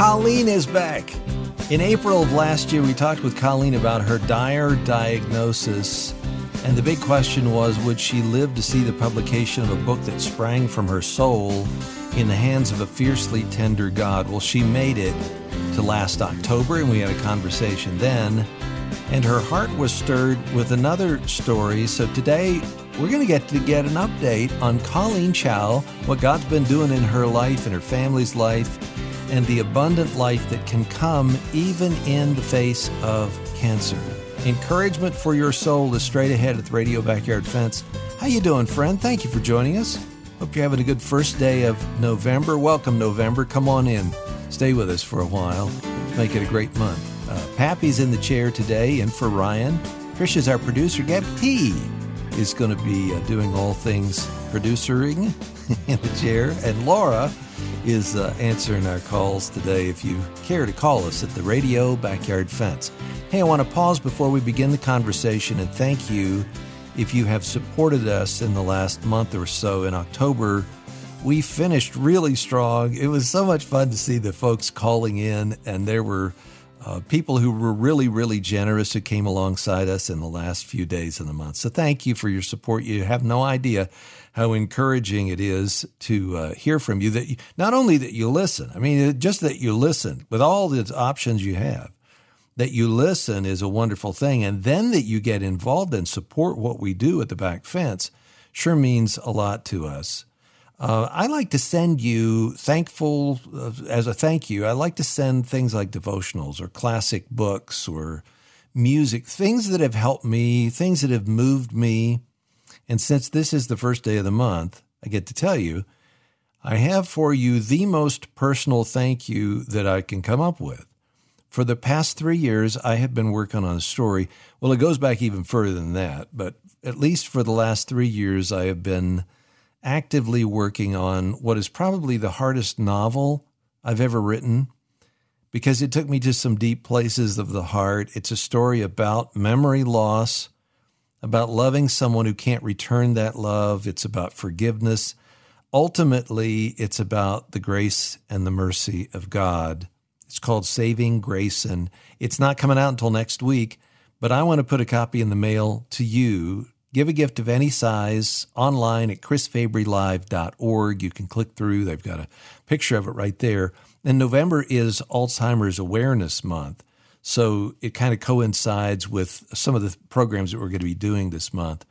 Colleen is back. In April of last year, we talked with Colleen about her dire diagnosis. And the big question was would she live to see the publication of a book that sprang from her soul in the hands of a fiercely tender God? Well, she made it to last October, and we had a conversation then. And her heart was stirred with another story. So today, we're going to get to get an update on Colleen Chao, what God's been doing in her life and her family's life, and the abundant life that can come even in the face of cancer. Encouragement for your soul is straight ahead at the Radio Backyard Fence. How you doing, friend? Thank you for joining us. Hope you're having a good first day of November. Welcome, November. Come on in. Stay with us for a while. Make it a great month. Uh, Pappy's in the chair today, and for Ryan. Trish is our producer. Gab T is going to be uh, doing all things producering in the chair. And Laura is uh, answering our calls today if you care to call us at the Radio Backyard Fence. Hey, I want to pause before we begin the conversation and thank you if you have supported us in the last month or so. In October, we finished really strong. It was so much fun to see the folks calling in, and there were uh, people who were really, really generous who came alongside us in the last few days of the month. So thank you for your support. You have no idea how encouraging it is to uh, hear from you that you, not only that you listen, I mean, just that you listen with all the options you have, that you listen is a wonderful thing. And then that you get involved and support what we do at the back fence sure means a lot to us. Uh, I like to send you thankful uh, as a thank you. I like to send things like devotionals or classic books or music, things that have helped me, things that have moved me. And since this is the first day of the month, I get to tell you, I have for you the most personal thank you that I can come up with. For the past three years, I have been working on a story. Well, it goes back even further than that, but at least for the last three years, I have been actively working on what is probably the hardest novel I've ever written because it took me to some deep places of the heart. It's a story about memory loss, about loving someone who can't return that love. It's about forgiveness. Ultimately, it's about the grace and the mercy of God. It's called Saving Grace, and it's not coming out until next week. But I want to put a copy in the mail to you Give a gift of any size online at chrisfabrylive.org. You can click through, they've got a picture of it right there. And November is Alzheimer's Awareness Month. So it kind of coincides with some of the programs that we're going to be doing this month.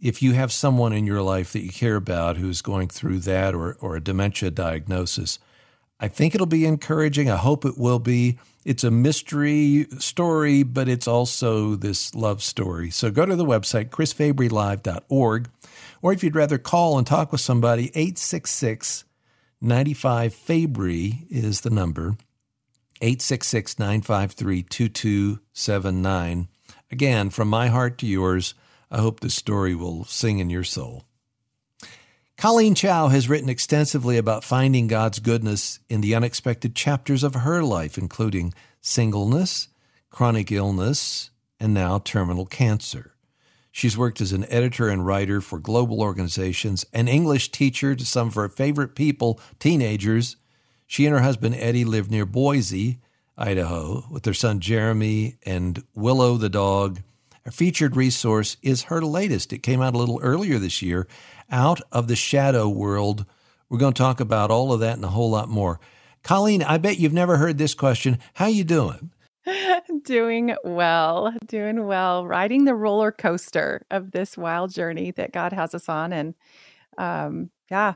If you have someone in your life that you care about who's going through that or, or a dementia diagnosis, I think it'll be encouraging. I hope it will be. It's a mystery story, but it's also this love story. So go to the website, chrisfabrylive.org, or if you'd rather call and talk with somebody, 866 95 Fabry is the number, 866 953 2279. Again, from my heart to yours, I hope this story will sing in your soul. Colleen Chao has written extensively about finding God's goodness in the unexpected chapters of her life, including singleness, chronic illness, and now terminal cancer. She's worked as an editor and writer for global organizations, an English teacher to some of her favorite people, teenagers. She and her husband Eddie live near Boise, Idaho, with their son Jeremy and Willow the dog. Our featured resource is her latest. It came out a little earlier this year out of the shadow world. We're going to talk about all of that and a whole lot more. Colleen, I bet you've never heard this question. How you doing? doing well, doing well, riding the roller coaster of this wild journey that God has us on. And um, yeah,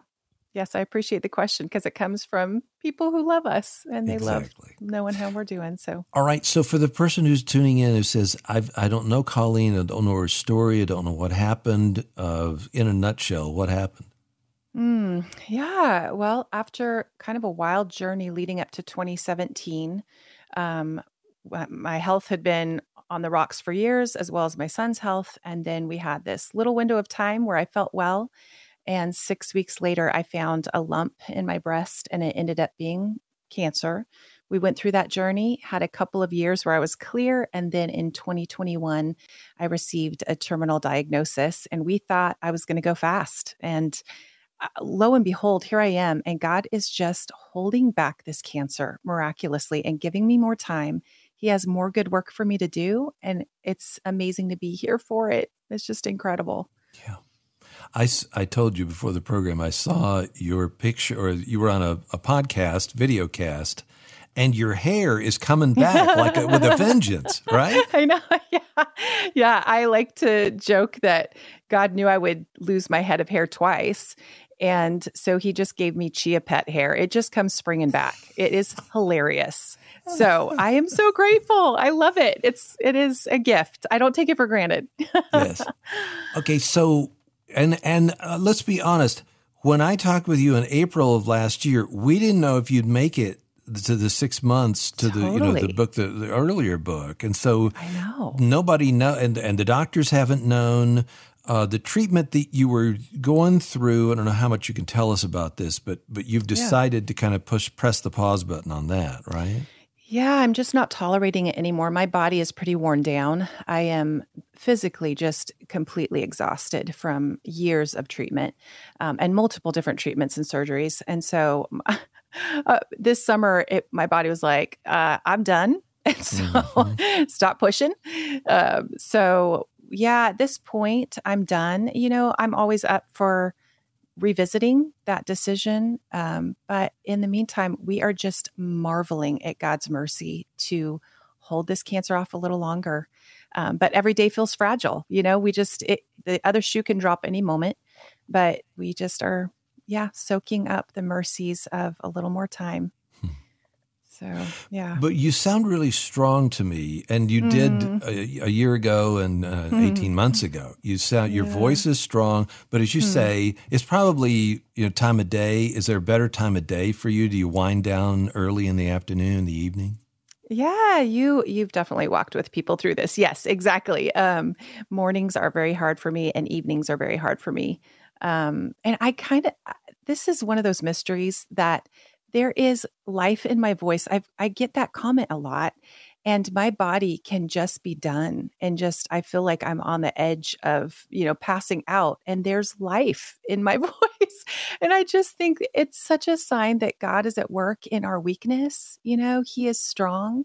yes, I appreciate the question because it comes from people who love us and they exactly. love knowing how we're doing. So, all right. So, for the person who's tuning in who says, I've, I don't know Colleen, I don't know her story, I don't know what happened, uh, in a nutshell, what happened? Mm, yeah. Well, after kind of a wild journey leading up to 2017, um, my health had been on the rocks for years, as well as my son's health. And then we had this little window of time where I felt well. And six weeks later, I found a lump in my breast, and it ended up being cancer. We went through that journey, had a couple of years where I was clear. And then in 2021, I received a terminal diagnosis, and we thought I was going to go fast. And uh, lo and behold, here I am, and God is just holding back this cancer miraculously and giving me more time. He has more good work for me to do, and it's amazing to be here for it. It's just incredible. Yeah. I, I told you before the program, I saw your picture, or you were on a, a podcast, video cast, and your hair is coming back like a, with a vengeance, right? I know. Yeah. Yeah. I like to joke that God knew I would lose my head of hair twice. And so he just gave me chia pet hair. It just comes springing back. It is hilarious. So I am so grateful. I love it. It's it is a gift. I don't take it for granted. yes. Okay. So and and uh, let's be honest. When I talked with you in April of last year, we didn't know if you'd make it to the six months to totally. the you know the book the, the earlier book, and so I know nobody know and and the doctors haven't known. Uh, the treatment that you were going through, I don't know how much you can tell us about this, but but you've decided yeah. to kind of push press the pause button on that, right? Yeah, I'm just not tolerating it anymore. My body is pretty worn down. I am physically just completely exhausted from years of treatment um, and multiple different treatments and surgeries. And so uh, this summer, it, my body was like, uh, I'm done. And so mm-hmm. stop pushing. Um, so yeah, at this point, I'm done. You know, I'm always up for revisiting that decision. Um, but in the meantime, we are just marveling at God's mercy to hold this cancer off a little longer. Um, but every day feels fragile. You know, we just, it, the other shoe can drop any moment, but we just are, yeah, soaking up the mercies of a little more time. So, yeah. But you sound really strong to me, and you mm. did a, a, year ago and uh, mm. 18 months ago. You sound your voice is strong, but as you mm. say, it's probably you know time of day. Is there a better time of day for you? Do you wind down early in the afternoon, the evening? Yeah, you you've definitely walked with people through this. Yes, exactly. Um, mornings are very hard for me, and evenings are very hard for me. Um, and I kind of this is one of those mysteries that there is life in my voice. I I get that comment a lot and my body can just be done and just I feel like I'm on the edge of, you know, passing out and there's life in my voice. And I just think it's such a sign that God is at work in our weakness, you know, he is strong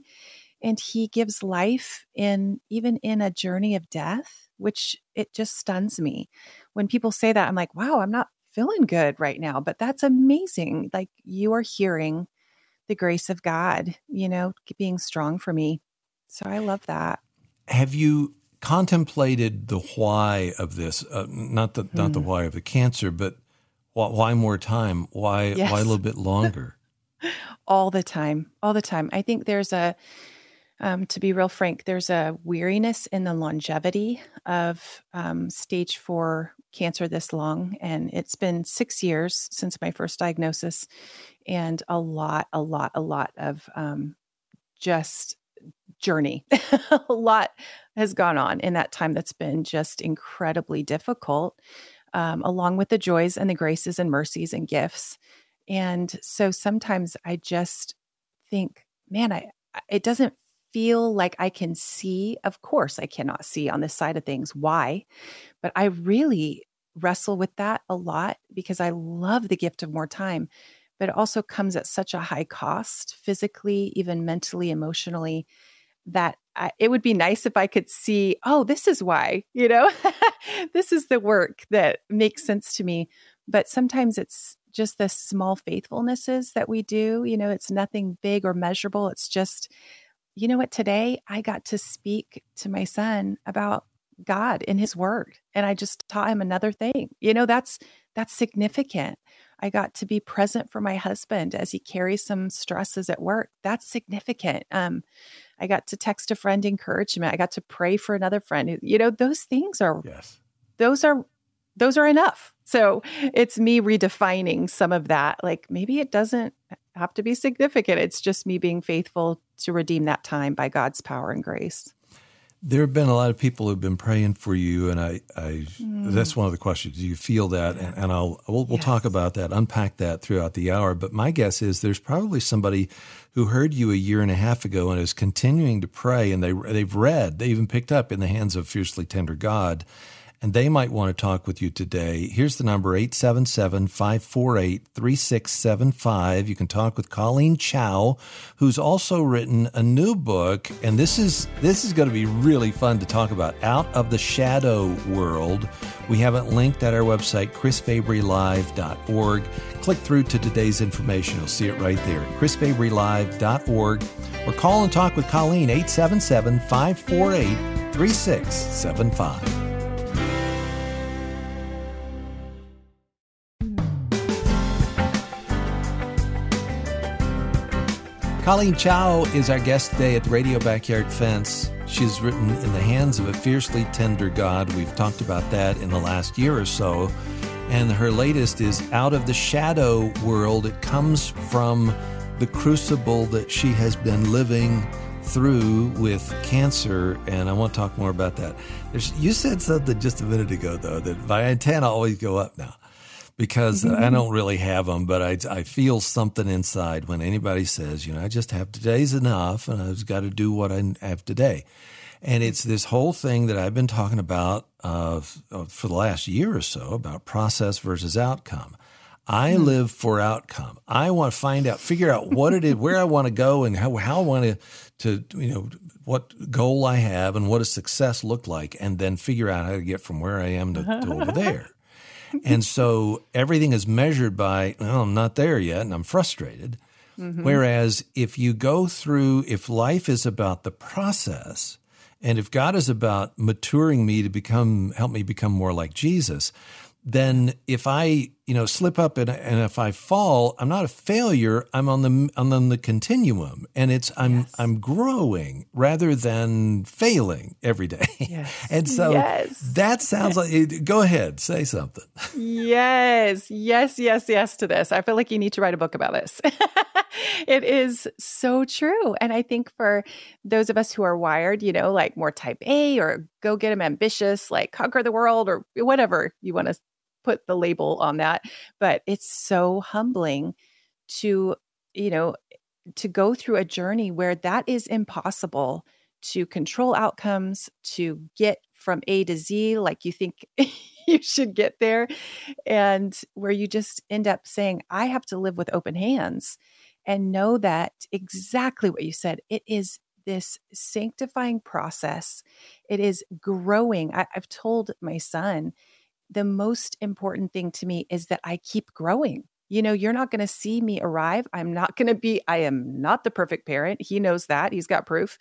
and he gives life in even in a journey of death, which it just stuns me. When people say that, I'm like, wow, I'm not feeling good right now, but that's amazing. Like you are hearing the grace of God, you know, being strong for me. So I love that. Have you contemplated the why of this? Uh, not the not the hmm. why of the cancer, but why, why more time? Why yes. why a little bit longer? all the time, all the time. I think there's a um, to be real frank, there's a weariness in the longevity of um, stage four cancer this long. And it's been six years since my first diagnosis, and a lot, a lot, a lot of um, just journey. a lot has gone on in that time that's been just incredibly difficult, um, along with the joys and the graces and mercies and gifts. And so sometimes I just think, man, I it doesn't feel like I can see. Of course, I cannot see on this side of things why, but I really wrestle with that a lot because I love the gift of more time, but it also comes at such a high cost, physically, even mentally, emotionally, that I, it would be nice if I could see, oh, this is why, you know, this is the work that makes sense to me. But sometimes it's just the small faithfulnesses that we do. You know, it's nothing big or measurable. It's just you know what? Today I got to speak to my son about God in his word and I just taught him another thing. You know, that's that's significant. I got to be present for my husband as he carries some stresses at work. That's significant. Um, I got to text a friend encouragement. I got to pray for another friend. You know, those things are yes. Those are those are enough. So it's me redefining some of that. Like maybe it doesn't have to be significant. It's just me being faithful to redeem that time by God's power and grace. There have been a lot of people who've been praying for you, and I, I mm. that's one of the questions. Do you feel that? And, and I'll we'll, we'll yes. talk about that, unpack that throughout the hour. But my guess is there's probably somebody who heard you a year and a half ago and is continuing to pray, and they they've read, they even picked up in the hands of fiercely tender God and they might want to talk with you today. Here's the number 877 548 3675. You can talk with Colleen Chao, who's also written a new book, and this is this is going to be really fun to talk about. Out of the Shadow World. We have it linked at our website, chrisfabrylive.org. Click through to today's information. You'll see it right there, chrisfabrylive.org. Or call and talk with Colleen, 877 548 3675. Colleen Chao is our guest today at Radio Backyard Fence. She's written In the Hands of a Fiercely Tender God. We've talked about that in the last year or so. And her latest is Out of the Shadow World. It comes from the crucible that she has been living through with cancer. And I want to talk more about that. There's, you said something just a minute ago, though, that my antenna always go up now because mm-hmm. I don't really have them, but I, I feel something inside when anybody says, you know, I just have today's enough and I've got to do what I have today. And it's this whole thing that I've been talking about uh, for the last year or so about process versus outcome. I mm. live for outcome. I want to find out, figure out what it is, where I want to go, and how, how I want to, to, you know, what goal I have and what does success look like, and then figure out how to get from where I am to, to over there and so everything is measured by, well, I'm not there yet and I'm frustrated. Mm-hmm. Whereas if you go through, if life is about the process, and if God is about maturing me to become, help me become more like Jesus, then if I, you know, slip up and, and if I fall, I'm not a failure. I'm on the I'm on the continuum, and it's I'm yes. I'm growing rather than failing every day. Yes. and so yes. that sounds like. Go ahead, say something. Yes, yes, yes, yes to this. I feel like you need to write a book about this. it is so true, and I think for those of us who are wired, you know, like more Type A or go get them ambitious, like conquer the world or whatever you want to put the label on that, but it's so humbling to, you know, to go through a journey where that is impossible to control outcomes, to get from A to Z like you think you should get there, and where you just end up saying, I have to live with open hands and know that exactly what you said. It is this sanctifying process. It is growing. I, have told my son, the most important thing to me is that I keep growing. You know, you're not going to see me arrive. I'm not going to be, I am not the perfect parent. He knows that. He's got proof.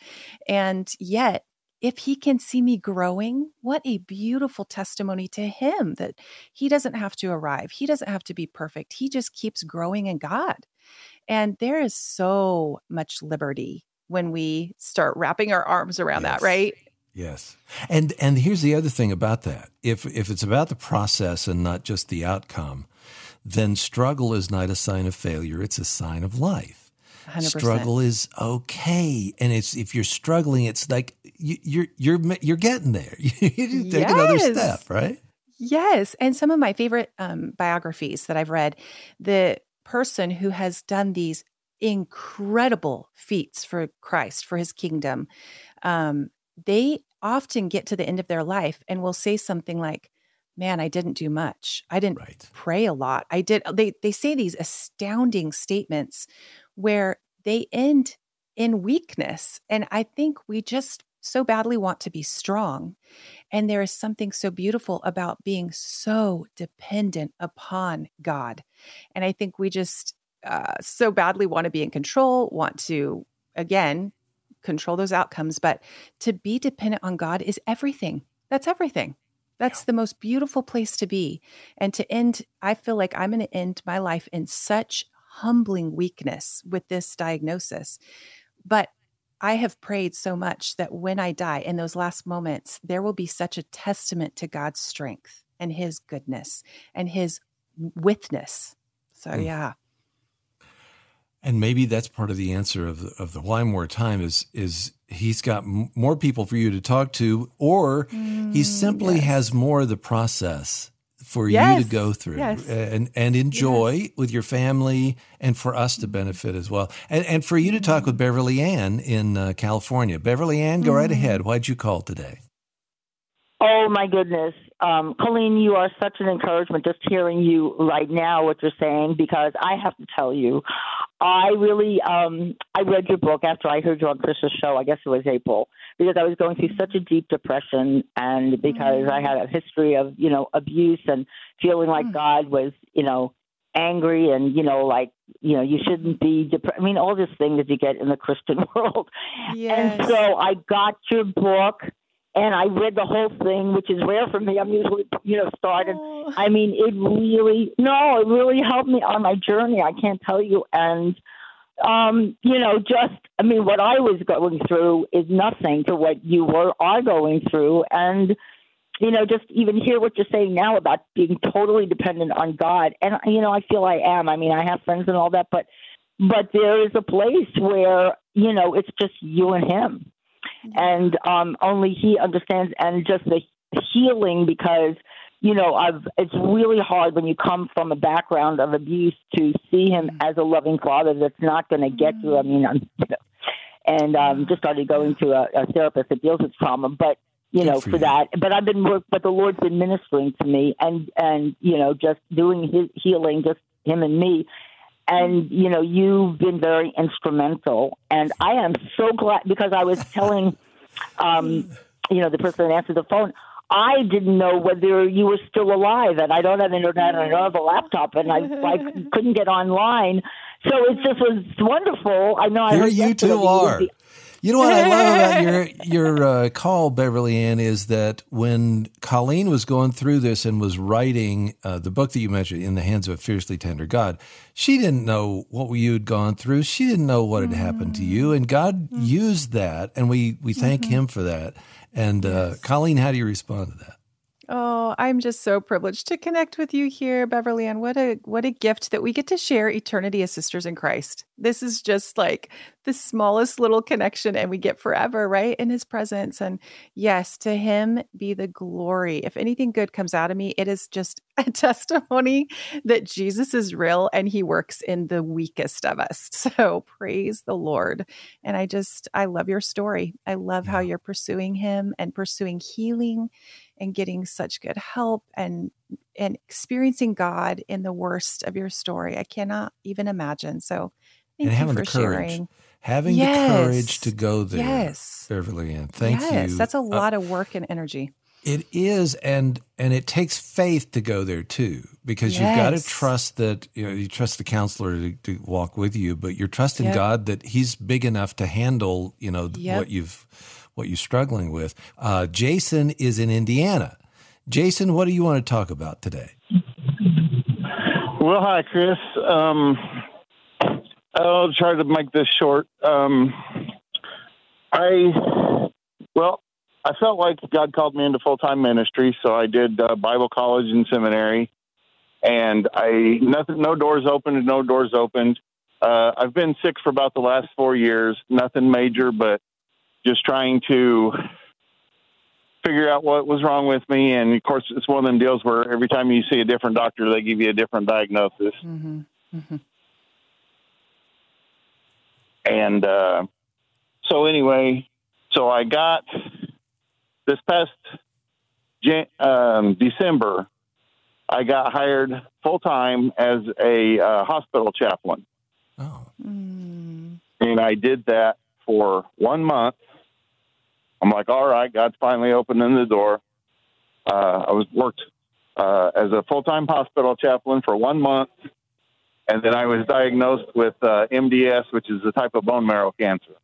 And yet, if he can see me growing, what a beautiful testimony to him that he doesn't have to arrive. He doesn't have to be perfect. He just keeps growing in God. And there is so much liberty when we start wrapping our arms around yes. that, right? Yes. And and here's the other thing about that. If if it's about the process and not just the outcome, then struggle is not a sign of failure, it's a sign of life. 100%. Struggle is okay, and it's if you're struggling, it's like you, you're you're you're getting there. you take yes. another step, right? Yes, and some of my favorite um, biographies that I've read, the person who has done these incredible feats for Christ for His kingdom, um, they often get to the end of their life and will say something like, man i didn't do much i didn't right. pray a lot i did they they say these astounding statements where they end in weakness and i think we just so badly want to be strong and there is something so beautiful about being so dependent upon god and i think we just uh, so badly want to be in control want to again control those outcomes. But to be dependent on God is everything. That's everything. That's the most beautiful place to be. And to end, I feel like I'm going to end my life in such humbling weakness with this diagnosis. But I have prayed so much that when I die in those last moments, there will be such a testament to God's strength and his goodness and his withness. So, mm. yeah. And maybe that's part of the answer of the, of the why more time is is he's got m- more people for you to talk to, or mm, he simply yes. has more of the process for yes. you to go through yes. and and enjoy yes. with your family, and for us to benefit as well, and and for you to talk with Beverly Ann in uh, California. Beverly Ann, go mm. right ahead. Why'd you call today? Oh my goodness! Um, Colleen, you are such an encouragement just hearing you right now, what you're saying, because I have to tell you, I really, um, I read your book after I heard you on Chris's show, I guess it was April, because I was going through such a deep depression and because I had a history of, you know, abuse and feeling like mm. God was, you know, angry and you know like you know you shouldn't be depressed i mean all these things that you get in the christian world yes. and so i got your book and I read the whole thing, which is rare for me. I'm usually, you know, started. Oh. I mean, it really, no, it really helped me on my journey. I can't tell you. And, um, you know, just, I mean, what I was going through is nothing to what you were are going through. And, you know, just even hear what you're saying now about being totally dependent on God. And, you know, I feel I am. I mean, I have friends and all that, but, but there is a place where, you know, it's just you and him and um, only he understands, and just the healing because you know I've it's really hard when you come from a background of abuse to see him mm-hmm. as a loving father that's not going to get mm-hmm. you. I mean, I'm, and um, just started going to a, a therapist that deals with trauma, but you know, for, for that. But I've been work, but the Lord's been ministering to me, and and you know, just doing His healing, just Him and me, and you know you've been very instrumental. And i am so glad because i was telling um you know the person that answered the phone i didn't know whether you were still alive. And i don't have internet. And i don't have a laptop. And i i couldn't get online. So it just was wonderful. I know here you two are. be, you know what I love about your your uh, call, Beverly Ann, is that when Colleen was going through this and was writing uh, the book that you mentioned, "In the Hands of a Fiercely Tender God," she didn't know what you had gone through. She didn't know what had happened to you, and God mm-hmm. used that, and we we thank mm-hmm. Him for that. And uh, yes. Colleen, how do you respond to that? Oh, I'm just so privileged to connect with you here, Beverly and What a what a gift that we get to share eternity as sisters in Christ. This is just like the smallest little connection and we get forever, right? In his presence. And yes, to him be the glory. If anything good comes out of me, it is just a testimony that Jesus is real and he works in the weakest of us. So praise the Lord. And I just I love your story. I love how you're pursuing him and pursuing healing and getting such good help and and experiencing God in the worst of your story. I cannot even imagine. So thank and having the courage. Sharing. Having yes. the courage to go there. Yes. Beverly Ann. Thank yes. you. That's a uh, lot uh, of work and energy. It is, and and it takes faith to go there too, because yes. you've got to trust that you know you trust the counselor to, to walk with you, but you're trusting yep. God that He's big enough to handle you know yep. what you've what you're struggling with. Uh, Jason is in Indiana. Jason, what do you want to talk about today? Well, hi, Chris. Um, I'll try to make this short. Um, I, well, I felt like God called me into full time ministry, so I did uh, Bible college and seminary, and I nothing, no doors opened, no doors opened. Uh, I've been sick for about the last four years. Nothing major, but just trying to figure out what was wrong with me. And of course, it's one of them deals where every time you see a different doctor, they give you a different diagnosis. Mm-hmm. Mm-hmm. And uh, so, anyway, so I got this past um, December, I got hired full time as a uh, hospital chaplain. Oh. Mm. And I did that for one month I'm like, all right, God's finally opening the door. Uh, I was worked uh, as a full time hospital chaplain for one month, and then I was diagnosed with uh, MDS, which is a type of bone marrow cancer.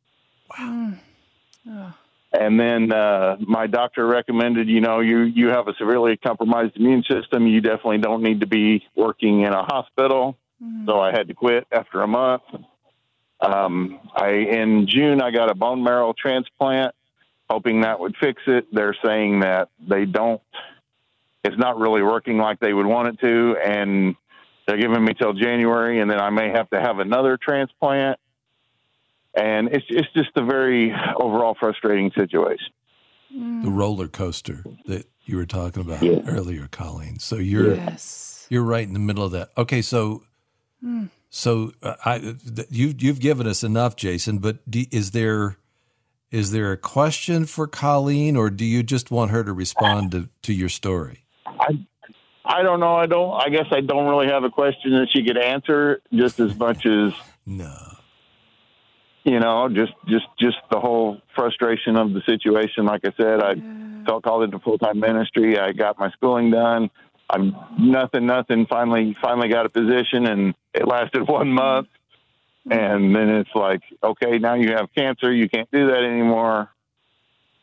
Wow. Oh. And then uh, my doctor recommended, you know, you you have a severely compromised immune system. You definitely don't need to be working in a hospital. Mm-hmm. So I had to quit after a month. Um, I in June I got a bone marrow transplant hoping that would fix it. They're saying that they don't, it's not really working like they would want it to. And they're giving me till January, and then I may have to have another transplant. And it's, it's just a very overall frustrating situation. Mm. The roller coaster that you were talking about yeah. earlier, Colleen. So you're yes. you're right in the middle of that. Okay, so mm. so uh, I you've you've given us enough, Jason. But do, is there is there a question for Colleen, or do you just want her to respond to, to your story? I I don't know. I don't. I guess I don't really have a question that she could answer just as much as no. You know, just just just the whole frustration of the situation. Like I said, I yeah. felt called into full time ministry. I got my schooling done. I'm nothing, nothing. Finally, finally got a position, and it lasted one month. And then it's like, okay, now you have cancer. You can't do that anymore.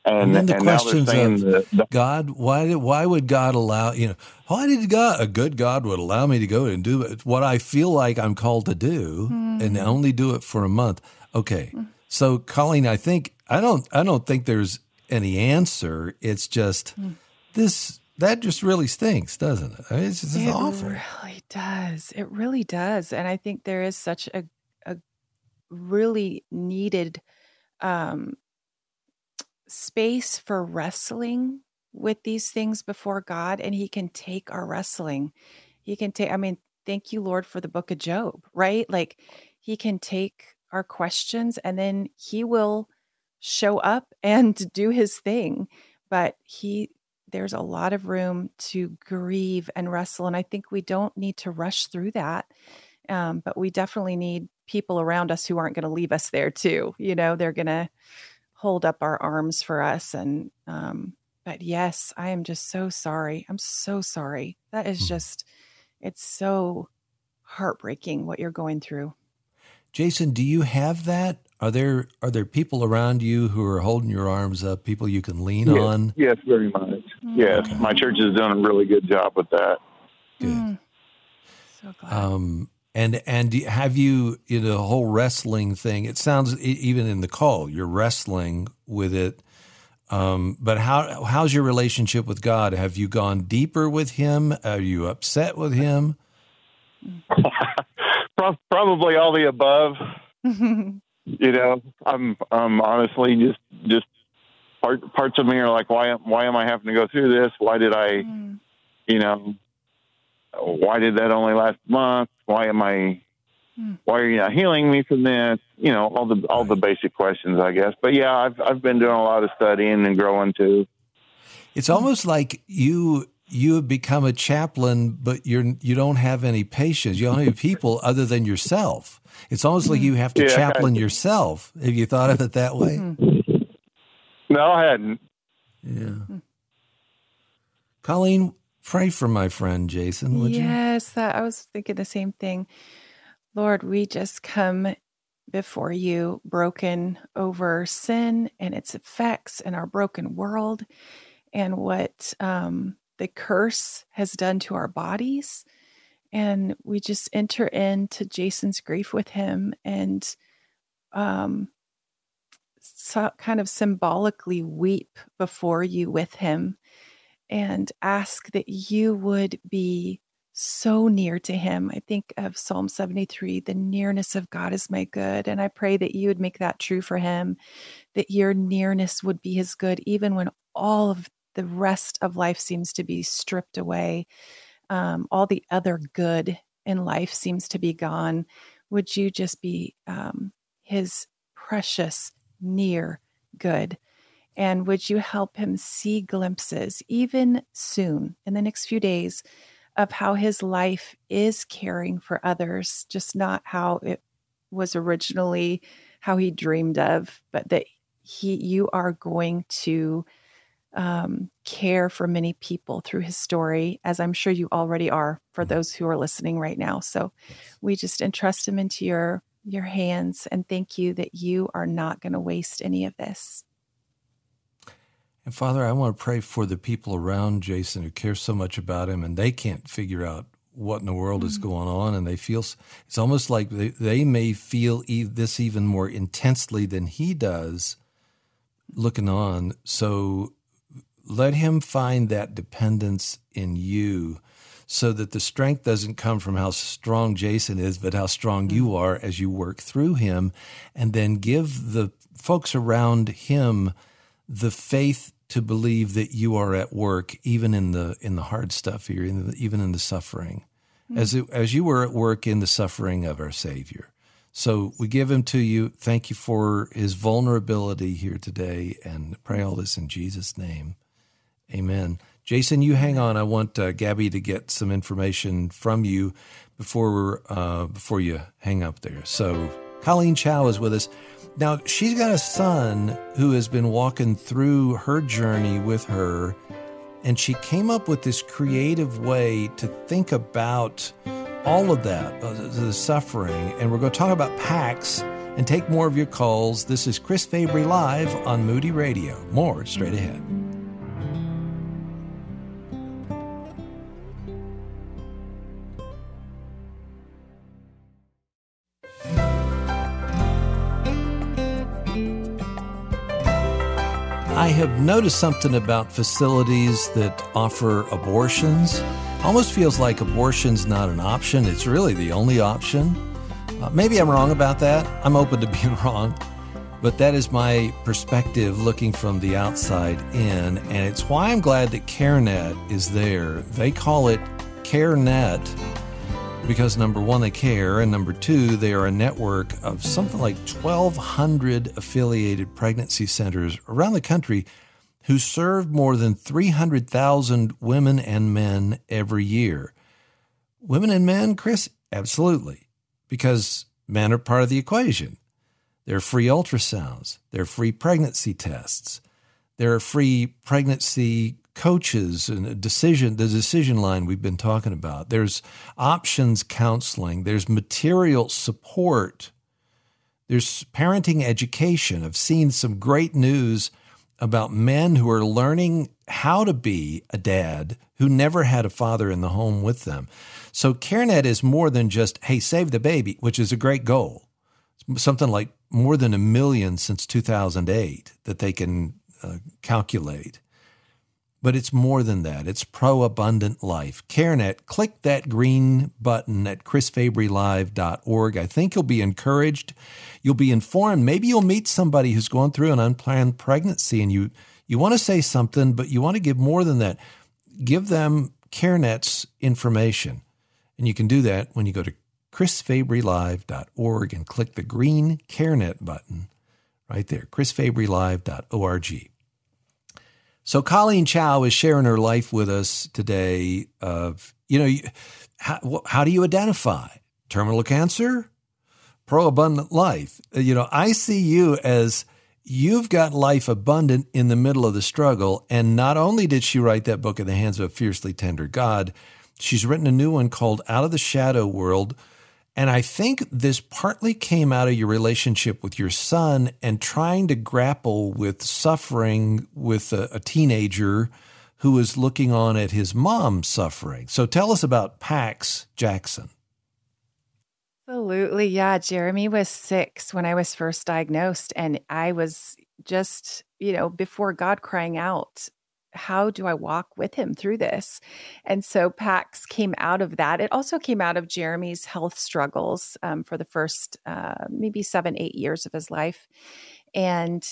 And, and then the and questions of that, that, God, why did, why would God allow you know why did God a good God would allow me to go and do what I feel like I'm called to do mm-hmm. and only do it for a month? Okay, so Colleen, I think I don't I don't think there's any answer. It's just mm-hmm. this that just really stinks, doesn't it? I mean, it's just it awful. It really does. It really does, and I think there is such a a really needed um, space for wrestling with these things before God, and He can take our wrestling. He can take, I mean, thank you, Lord, for the book of Job, right? Like, He can take our questions and then He will show up and do His thing. But He, there's a lot of room to grieve and wrestle. And I think we don't need to rush through that. Um, but we definitely need people around us who aren't going to leave us there too. You know, they're going to hold up our arms for us. And, um, but yes, I am just so sorry. I'm so sorry. That is hmm. just, it's so heartbreaking what you're going through. Jason, do you have that? Are there are there people around you who are holding your arms up? People you can lean yes, on? Yes, very much. Mm. Yes, okay. my church has done a really good job with that. Good. Mm. So glad. Um, and and have you you know the whole wrestling thing? It sounds even in the call you're wrestling with it. Um, but how how's your relationship with God? Have you gone deeper with Him? Are you upset with Him? Probably all the above. you know, I'm I'm honestly just just part, parts of me are like, why why am I having to go through this? Why did I, mm. you know, why did that only last a month? Why am I? Hmm. Why are you not healing me from this? You know, all the all the basic questions, I guess. But yeah, I've I've been doing a lot of studying and growing too. It's almost like you you have become a chaplain, but you're you don't have any patients. You don't have people other than yourself. It's almost like you have to yeah, chaplain yourself. Have you thought of it that way? Hmm. No, I hadn't. Yeah. Colleen, Pray for my friend Jason, would yes, you? Yes, I was thinking the same thing. Lord, we just come before you broken over sin and its effects in our broken world and what um, the curse has done to our bodies. And we just enter into Jason's grief with him and um, so kind of symbolically weep before you with him and ask that you would be so near to him. I think of Psalm 73 the nearness of God is my good. And I pray that you would make that true for him, that your nearness would be his good, even when all of the rest of life seems to be stripped away. Um, all the other good in life seems to be gone. Would you just be um, his precious, near good? And would you help him see glimpses, even soon in the next few days, of how his life is caring for others, just not how it was originally how he dreamed of, but that he you are going to um, care for many people through his story, as I'm sure you already are for mm-hmm. those who are listening right now. So we just entrust him into your your hands and thank you that you are not going to waste any of this. And Father, I want to pray for the people around Jason who care so much about him and they can't figure out what in the world mm-hmm. is going on. And they feel it's almost like they, they may feel this even more intensely than he does looking on. So let him find that dependence in you so that the strength doesn't come from how strong Jason is, but how strong mm-hmm. you are as you work through him. And then give the folks around him the faith to believe that you are at work even in the in the hard stuff here, in the, even in the suffering, mm-hmm. as it, as you were at work in the suffering of our Savior. So we give him to you. Thank you for his vulnerability here today, and pray all this in Jesus' name, Amen. Jason, you hang on. I want uh, Gabby to get some information from you before uh, before you hang up there. So Colleen Chao is with us. Now she's got a son who has been walking through her journey with her, and she came up with this creative way to think about all of that, uh, the suffering. And we're going to talk about PAX and take more of your calls. This is Chris Fabry live on Moody Radio. More straight ahead. I have noticed something about facilities that offer abortions. Almost feels like abortion's not an option, it's really the only option. Uh, maybe I'm wrong about that. I'm open to being wrong. But that is my perspective looking from the outside in. And it's why I'm glad that CareNet is there. They call it CareNet because number one, they care, and number two, they are a network of something like 1,200 affiliated pregnancy centers around the country who serve more than 300,000 women and men every year. Women and men, Chris? Absolutely, because men are part of the equation. There are free ultrasounds, there are free pregnancy tests, there are free pregnancy coaches and decision the decision line we've been talking about. There's options counseling. There's material support. There's parenting education. I've seen some great news about men who are learning how to be a dad who never had a father in the home with them. So carenet is more than just hey save the baby which is a great goal. Something like more than a million since 2008 that they can uh, calculate but it's more than that. It's pro abundant life. CareNet, click that green button at chrisfabrylive.org. I think you'll be encouraged. You'll be informed. Maybe you'll meet somebody who's going through an unplanned pregnancy and you, you want to say something, but you want to give more than that. Give them CareNet's information. And you can do that when you go to chrisfabrylive.org and click the green CareNet button right there, chrisfabrylive.org. So Colleen Chao is sharing her life with us today. Of you know, how, how do you identify terminal cancer, pro abundant life? Uh, you know, I see you as you've got life abundant in the middle of the struggle. And not only did she write that book in the hands of a fiercely tender God, she's written a new one called Out of the Shadow World and I think this partly came out of your relationship with your son and trying to grapple with suffering with a, a teenager who was looking on at his mom suffering. So tell us about Pax Jackson. Absolutely. Yeah. Jeremy was six when I was first diagnosed, and I was just, you know, before God crying out, how do I walk with him through this? And so PAX came out of that. It also came out of Jeremy's health struggles um, for the first uh, maybe seven, eight years of his life. And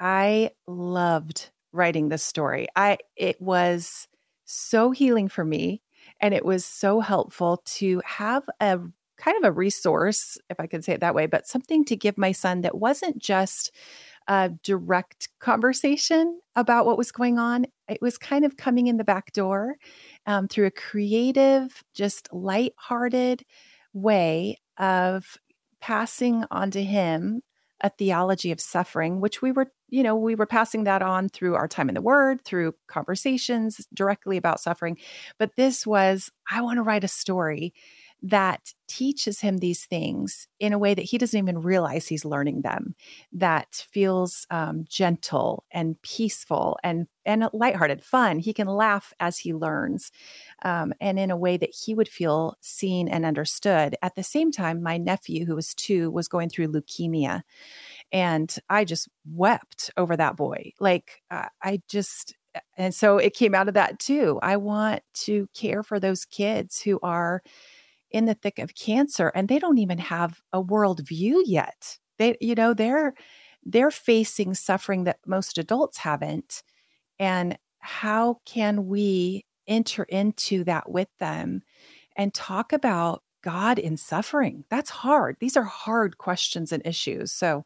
I loved writing this story. I it was so healing for me and it was so helpful to have a kind of a resource if I could say it that way, but something to give my son that wasn't just a direct conversation about what was going on. It was kind of coming in the back door um, through a creative, just light-hearted way of passing on to him a theology of suffering, which we were, you know, we were passing that on through our time in the Word, through conversations directly about suffering. But this was, I want to write a story that teaches him these things in a way that he doesn't even realize he's learning them, that feels um, gentle and peaceful and and lighthearted, fun. He can laugh as he learns, um, and in a way that he would feel seen and understood. At the same time, my nephew, who was two, was going through leukemia, and I just wept over that boy. Like uh, I just and so it came out of that too. I want to care for those kids who are in the thick of cancer and they don't even have a world view yet. They, you know, they're they're facing suffering that most adults haven't. And how can we enter into that with them and talk about God in suffering? That's hard. These are hard questions and issues. So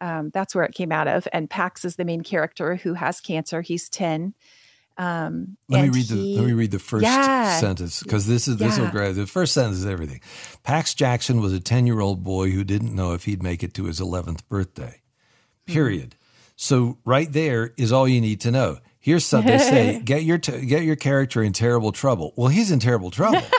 um, that's where it came out of. And Pax is the main character who has cancer. He's 10. Um, let me read he, the let me read the first yeah, sentence because this is this yeah. will grab the first sentence is everything. Pax Jackson was a ten year old boy who didn't know if he'd make it to his eleventh birthday. Hmm. Period. Mm-hmm. So right there is all you need to know. Here's something they say: get your t- get your character in terrible trouble. Well, he's in terrible trouble.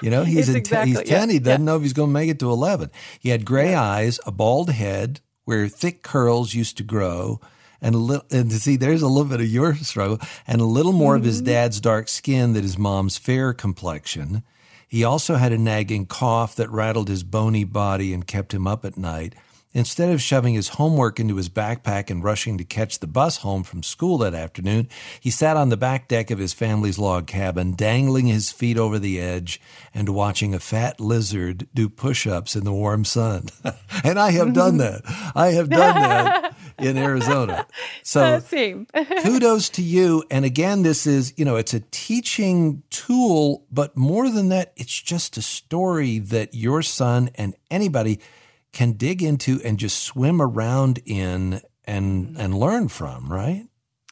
You know, he's in exactly, he's ten. Yeah, he doesn't know if he's going to make it to eleven. He had gray eyes, a bald head where thick curls used to grow and a little, and to see there's a little bit of your struggle and a little more mm-hmm. of his mm-hmm. dad's dark skin than his mom's fair complexion. He also had a nagging cough that rattled his bony body and kept him up at night. Instead of shoving his homework into his backpack and rushing to catch the bus home from school that afternoon, he sat on the back deck of his family's log cabin, dangling his feet over the edge and watching a fat lizard do push ups in the warm sun. and I have done that. I have done that in Arizona. So uh, kudos to you. And again, this is, you know, it's a teaching tool, but more than that, it's just a story that your son and anybody can dig into and just swim around in and mm-hmm. and learn from, right?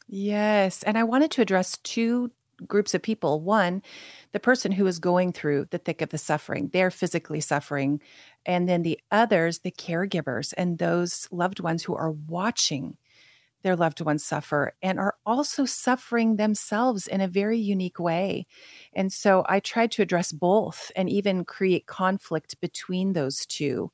Yes, and I wanted to address two groups of people. One, the person who is going through the thick of the suffering, they're physically suffering. And then the others, the caregivers and those loved ones who are watching their loved ones suffer and are also suffering themselves in a very unique way. And so I tried to address both and even create conflict between those two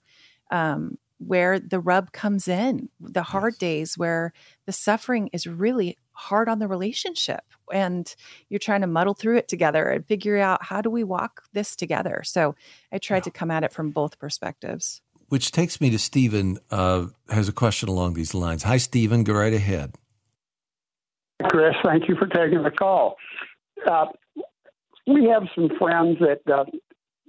um, where the rub comes in, the hard yes. days where the suffering is really hard on the relationship and you're trying to muddle through it together and figure out how do we walk this together. So I tried yeah. to come at it from both perspectives. Which takes me to Stephen, uh, has a question along these lines. Hi, Stephen, go right ahead. Chris, thank you for taking the call. Uh, we have some friends that uh,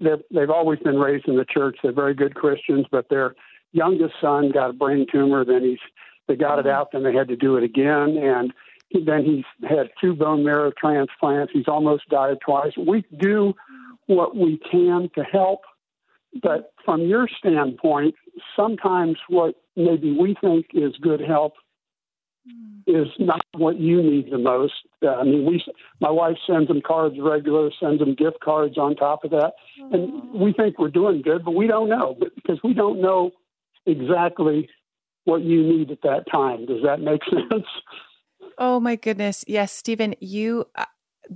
they've, they've always been raised in the church. They're very good Christians, but their youngest son got a brain tumor. Then he's they got it mm-hmm. out. Then they had to do it again, and then he's had two bone marrow transplants. He's almost died twice. We do what we can to help, but from your standpoint, sometimes what maybe we think is good help is not what you need the most. Uh, I mean, we, my wife sends them cards regular, sends them gift cards on top of that, and we think we're doing good, but we don't know because we don't know exactly what you need at that time. Does that make sense? Oh my goodness, yes, Stephen, you, uh,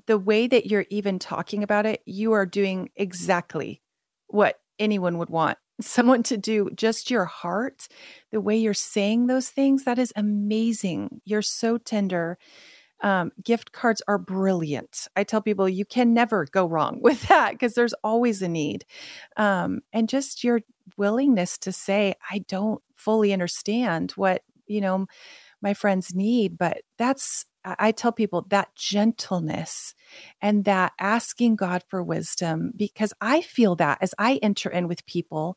the way that you're even talking about it, you are doing exactly what anyone would want someone to do just your heart, the way you're saying those things, that is amazing. You're so tender. Um, gift cards are brilliant. I tell people you can never go wrong with that because there's always a need. Um, and just your willingness to say, I don't fully understand what, you know, my friends need, but that's I tell people that gentleness and that asking God for wisdom, because I feel that as I enter in with people,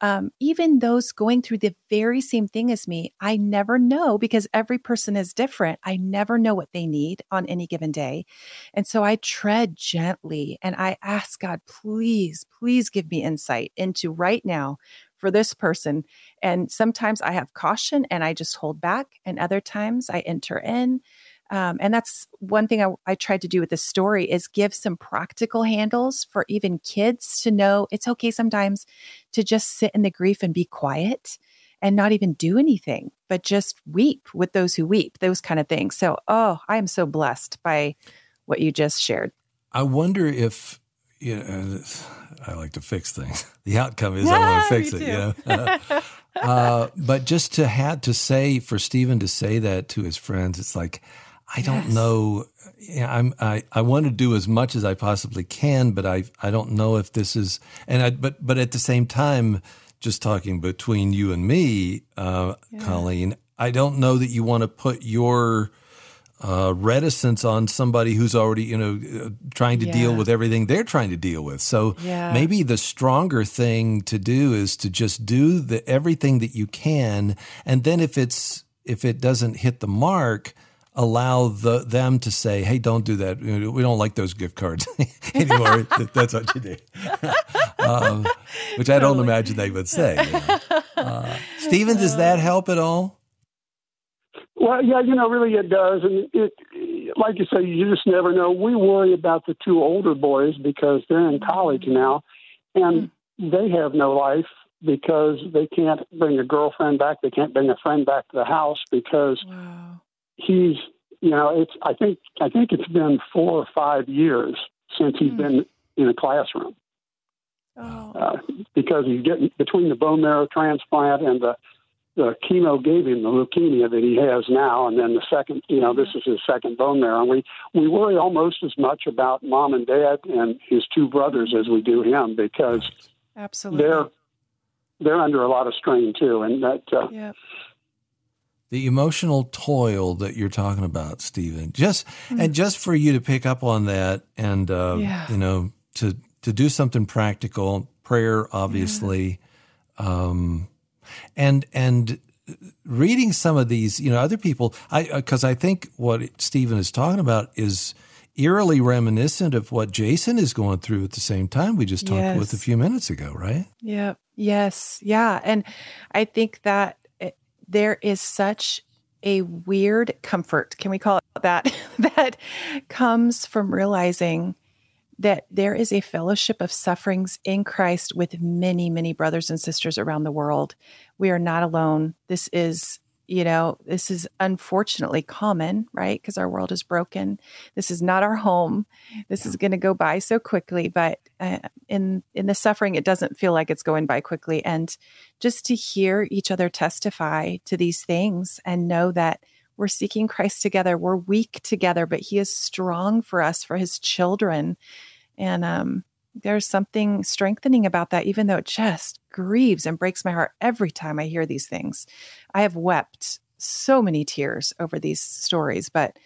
um, even those going through the very same thing as me, I never know because every person is different. I never know what they need on any given day. And so I tread gently and I ask God, please, please give me insight into right now for this person. And sometimes I have caution and I just hold back, and other times I enter in. Um, and that's one thing I, I tried to do with this story is give some practical handles for even kids to know it's okay sometimes to just sit in the grief and be quiet and not even do anything, but just weep with those who weep, those kind of things. So, oh, I am so blessed by what you just shared. I wonder if, you know, I like to fix things. The outcome is yeah, I want to fix it, you know. uh, but just to have to say for Stephen to say that to his friends, it's like, I don't yes. know. I'm, I, I want to do as much as I possibly can, but I, I don't know if this is, and I, but, but at the same time, just talking between you and me, uh, yeah. Colleen, I don't know that you want to put your, uh, reticence on somebody who's already, you know, uh, trying to yeah. deal with everything they're trying to deal with. So yeah. maybe the stronger thing to do is to just do the everything that you can, and then if it's if it doesn't hit the mark, allow the, them to say, "Hey, don't do that. We don't like those gift cards anymore." That's what you do, um, which I don't imagine they would say. You know? uh, Stephen, does that help at all? Well, yeah, you know, really it does, and it, like you say, you just never know. We worry about the two older boys because they're in college now, and mm-hmm. they have no life because they can't bring a girlfriend back. They can't bring a friend back to the house because wow. He's, you know, it's. I think I think it's been four or five years since he's mm. been in a classroom. Oh. Uh, because he's getting between the bone marrow transplant and the the chemo gave him the leukemia that he has now, and then the second, you know, this is his second bone marrow. And we we worry almost as much about mom and dad and his two brothers as we do him because absolutely they're they're under a lot of strain too, and that. Uh, yep. The emotional toil that you're talking about, Stephen, just mm-hmm. and just for you to pick up on that, and uh, yeah. you know, to to do something practical, prayer, obviously. Yeah. Um, and and reading some of these, you know, other people, I because uh, I think what Stephen is talking about is eerily reminiscent of what Jason is going through at the same time we just talked yes. with a few minutes ago, right? Yeah. Yes. Yeah. And I think that there is such a weird comfort, can we call it that, that comes from realizing that there is a fellowship of sufferings in Christ with many, many brothers and sisters around the world. We are not alone. This is, you know, this is unfortunately common, right? Because our world is broken. This is not our home. This is going to go by so quickly, but uh, in in the suffering, it doesn't feel like it's going by quickly. And just to hear each other testify to these things and know that we're seeking Christ together. We're weak together, but He is strong for us, for His children. And um, there's something strengthening about that, even though it just grieves and breaks my heart every time I hear these things. I have wept so many tears over these stories, but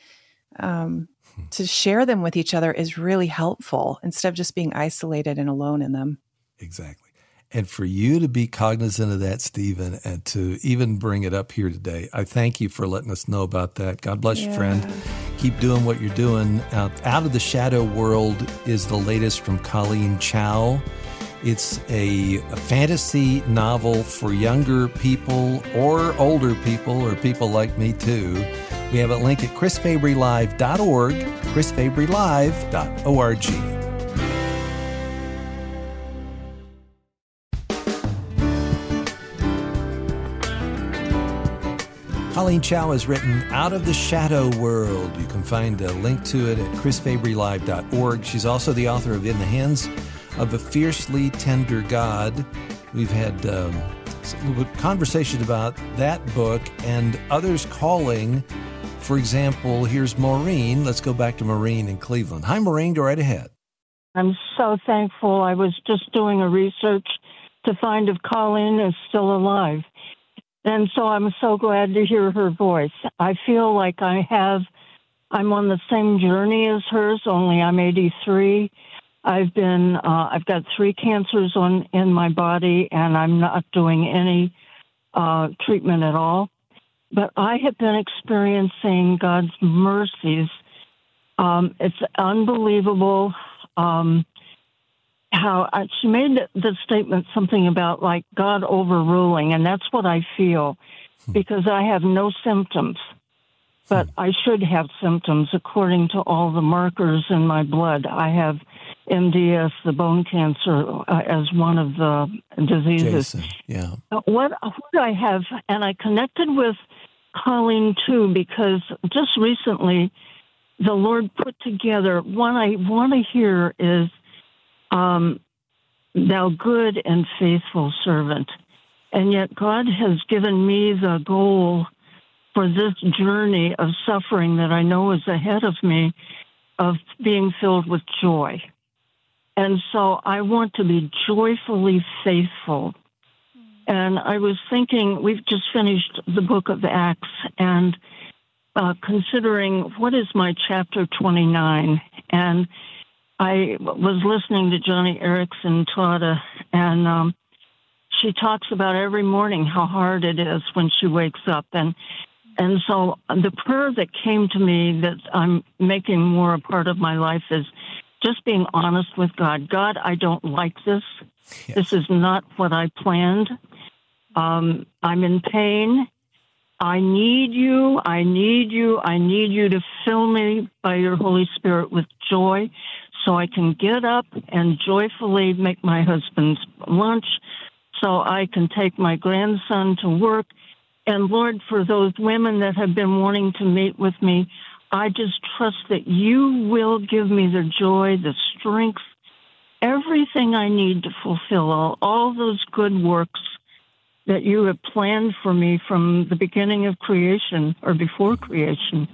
um, hmm. to share them with each other is really helpful instead of just being isolated and alone in them. Exactly. And for you to be cognizant of that, Stephen, and to even bring it up here today, I thank you for letting us know about that. God bless yeah. you, friend. Keep doing what you're doing. Out, Out of the Shadow World is the latest from Colleen Chao. It's a, a, fantasy novel for younger people or older people or people like me too. We have a link at chrisfabrylive.org, chrisfabrylive.org. Colleen Chao has written Out of the Shadow World. You can find a link to it at chrisfabrylive.org. She's also the author of In the Hands of a Fiercely Tender God. We've had um, conversation about that book and others calling. For example, here's Maureen. Let's go back to Maureen in Cleveland. Hi, Maureen. Go right ahead. I'm so thankful. I was just doing a research to find if Colleen is still alive. And so I'm so glad to hear her voice. I feel like I have, I'm on the same journey as hers, only I'm 83. I've been, uh, I've got three cancers on in my body, and I'm not doing any uh, treatment at all. But I have been experiencing God's mercies. Um, it's unbelievable. Um, how I, she made the statement something about like God overruling, and that's what I feel hmm. because I have no symptoms, but hmm. I should have symptoms according to all the markers in my blood. I have MDS, the bone cancer, uh, as one of the diseases. Jason, yeah. Uh, what, what I have, and I connected with Colleen too because just recently the Lord put together. One I want to hear is um, thou good and faithful servant. And yet, God has given me the goal for this journey of suffering that I know is ahead of me of being filled with joy. And so I want to be joyfully faithful. And I was thinking, we've just finished the book of Acts and uh, considering what is my chapter 29. And I was listening to Joni Eareckson Tada, and um, she talks about every morning how hard it is when she wakes up, and and so the prayer that came to me that I'm making more a part of my life is just being honest with God. God, I don't like this. Yes. This is not what I planned. Um, I'm in pain. I need you. I need you. I need you to fill me by your Holy Spirit with joy so I can get up and joyfully make my husband's lunch so I can take my grandson to work. And Lord, for those women that have been wanting to meet with me, I just trust that you will give me the joy, the strength, everything I need to fulfill all, all those good works that you have planned for me from the beginning of creation or before creation.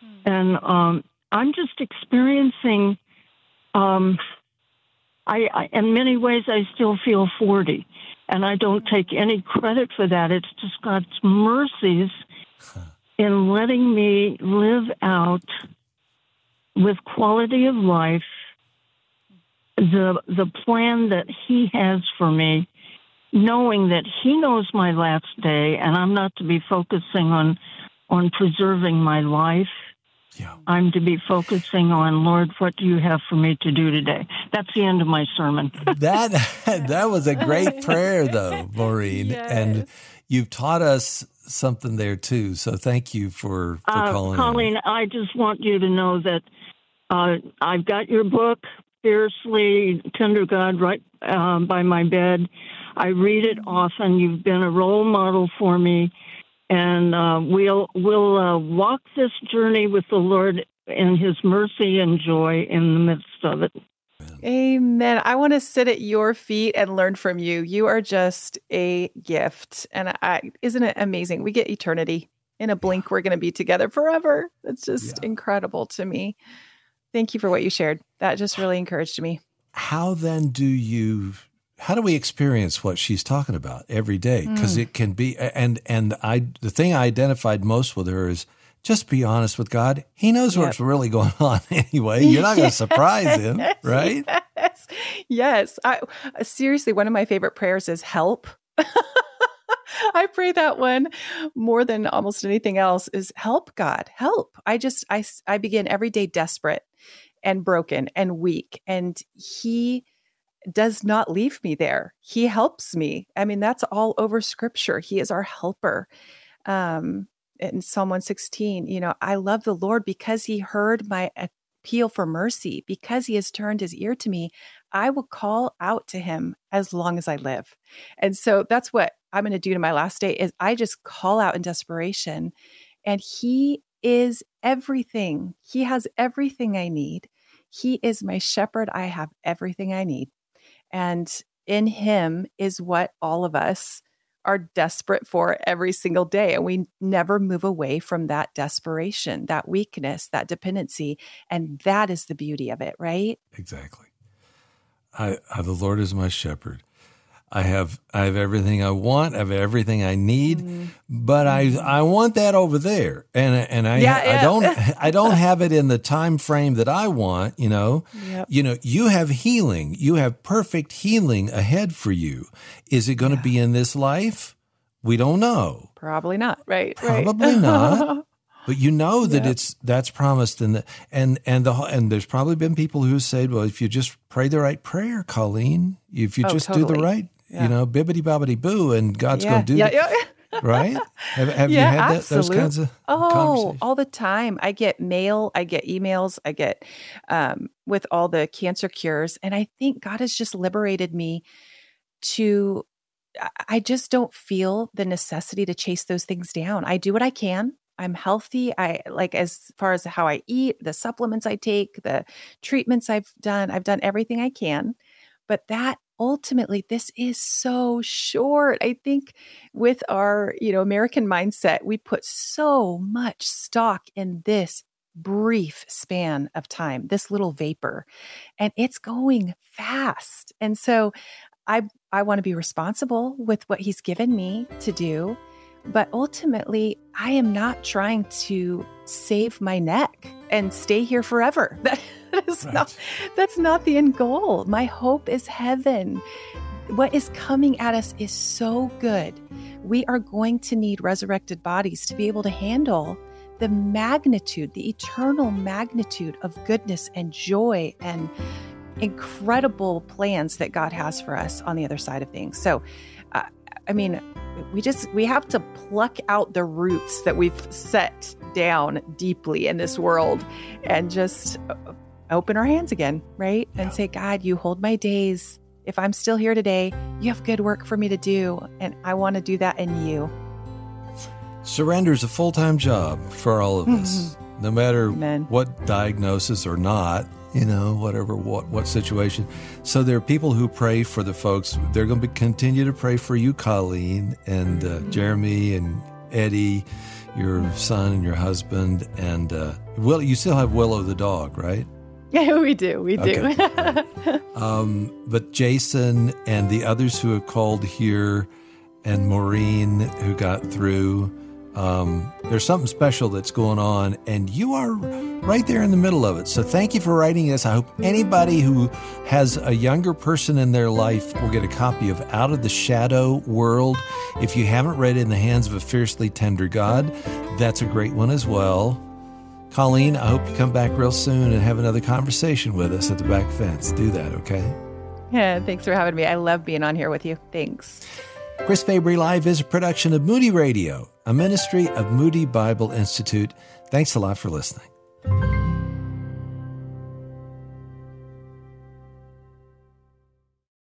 Hmm. And um, I'm just experiencing, um, I, I, in many ways, I still feel 40. And I don't take any credit for that. It's just God's mercies in letting me live out with quality of life the the plan that he has for me knowing that he knows my last day and I'm not to be focusing on on preserving my life. Yeah. I'm to be focusing on Lord, what do you have for me to do today? That's the end of my sermon. that that was a great prayer though, Maureen. Yes. And you've taught us something there too. So thank you for, for uh, calling. Colleen, in. I just want you to know that uh, I've got your book, Fiercely Tender God, right um, by my bed. I read it often. You've been a role model for me, and uh, we'll we'll uh, walk this journey with the Lord in His mercy and joy in the midst of it. Amen. I want to sit at your feet and learn from you. You are just a gift, and I, isn't it amazing? We get eternity in a blink. We're going to be together forever. It's just yeah. incredible to me. Thank you for what you shared. That just really encouraged me. How then do you how do we experience what she's talking about every day because mm. it can be and and i the thing i identified most with her is just be honest with god he knows yep. what's really going on anyway you're not going to surprise him right yes, yes. I, seriously one of my favorite prayers is help I pray that one more than almost anything else is help God, help. I just I I begin every day desperate and broken and weak and he does not leave me there. He helps me. I mean, that's all over scripture. He is our helper. Um, in Psalm 116, you know, I love the Lord because he heard my appeal for mercy, because he has turned his ear to me. I will call out to him as long as I live. And so that's what I'm going to do to my last day is I just call out in desperation and he is everything. He has everything I need. He is my shepherd. I have everything I need. And in Him is what all of us are desperate for every single day. And we never move away from that desperation, that weakness, that dependency. And that is the beauty of it, right? Exactly. I, I the Lord is my shepherd. I have I have everything I want. I have everything I need, mm. but I. I want that over there, and and I yeah, yeah. I don't I don't have it in the time frame that I want. You know, yep. you know, you have healing. You have perfect healing ahead for you. Is it going to yeah. be in this life? We don't know. Probably not. Right. Probably right. not. But you know that yep. it's that's promised, and the, and and the and there's probably been people who said, "Well, if you just pray the right prayer, Colleen, if you oh, just totally. do the right yeah. you know, bibbity bobbity boo, and God's yeah. going to do yeah, yeah. right? Have, have yeah, you had that, those kinds of oh, all the time. I get mail, I get emails, I get um, with all the cancer cures, and I think God has just liberated me to. I just don't feel the necessity to chase those things down. I do what I can. I'm healthy. I like as far as how I eat, the supplements I take, the treatments I've done. I've done everything I can. But that ultimately this is so short. I think with our you know american mindset we put so much stock in this brief span of time this little vapor and it's going fast. And so i i want to be responsible with what he's given me to do but ultimately i am not trying to save my neck and stay here forever that is right. not that's not the end goal. My hope is heaven. What is coming at us is so good. We are going to need resurrected bodies to be able to handle the magnitude, the eternal magnitude of goodness and joy and incredible plans that God has for us on the other side of things. So, uh, I mean, we just we have to pluck out the roots that we've set down deeply in this world and just open our hands again, right? Yeah. And say, God, you hold my days. If I'm still here today, you have good work for me to do, and I want to do that in you. Surrender is a full time job for all of us, no matter Amen. what diagnosis or not you know, whatever, what, what situation. So there are people who pray for the folks. They're going to continue to pray for you, Colleen, and uh, Jeremy, and Eddie, your son and your husband, and uh, Will. You still have Willow the dog, right? Yeah, we do. We do. Okay. um, but Jason and the others who have called here, and Maureen who got through um, there's something special that's going on, and you are right there in the middle of it. So thank you for writing this. I hope anybody who has a younger person in their life will get a copy of Out of the Shadow World. If you haven't read it, In the Hands of a Fiercely Tender God, that's a great one as well. Colleen, I hope you come back real soon and have another conversation with us at the back fence. Do that, okay? Yeah, thanks for having me. I love being on here with you. Thanks. Chris Fabry Live is a production of Moody Radio, a ministry of Moody Bible Institute. Thanks a lot for listening.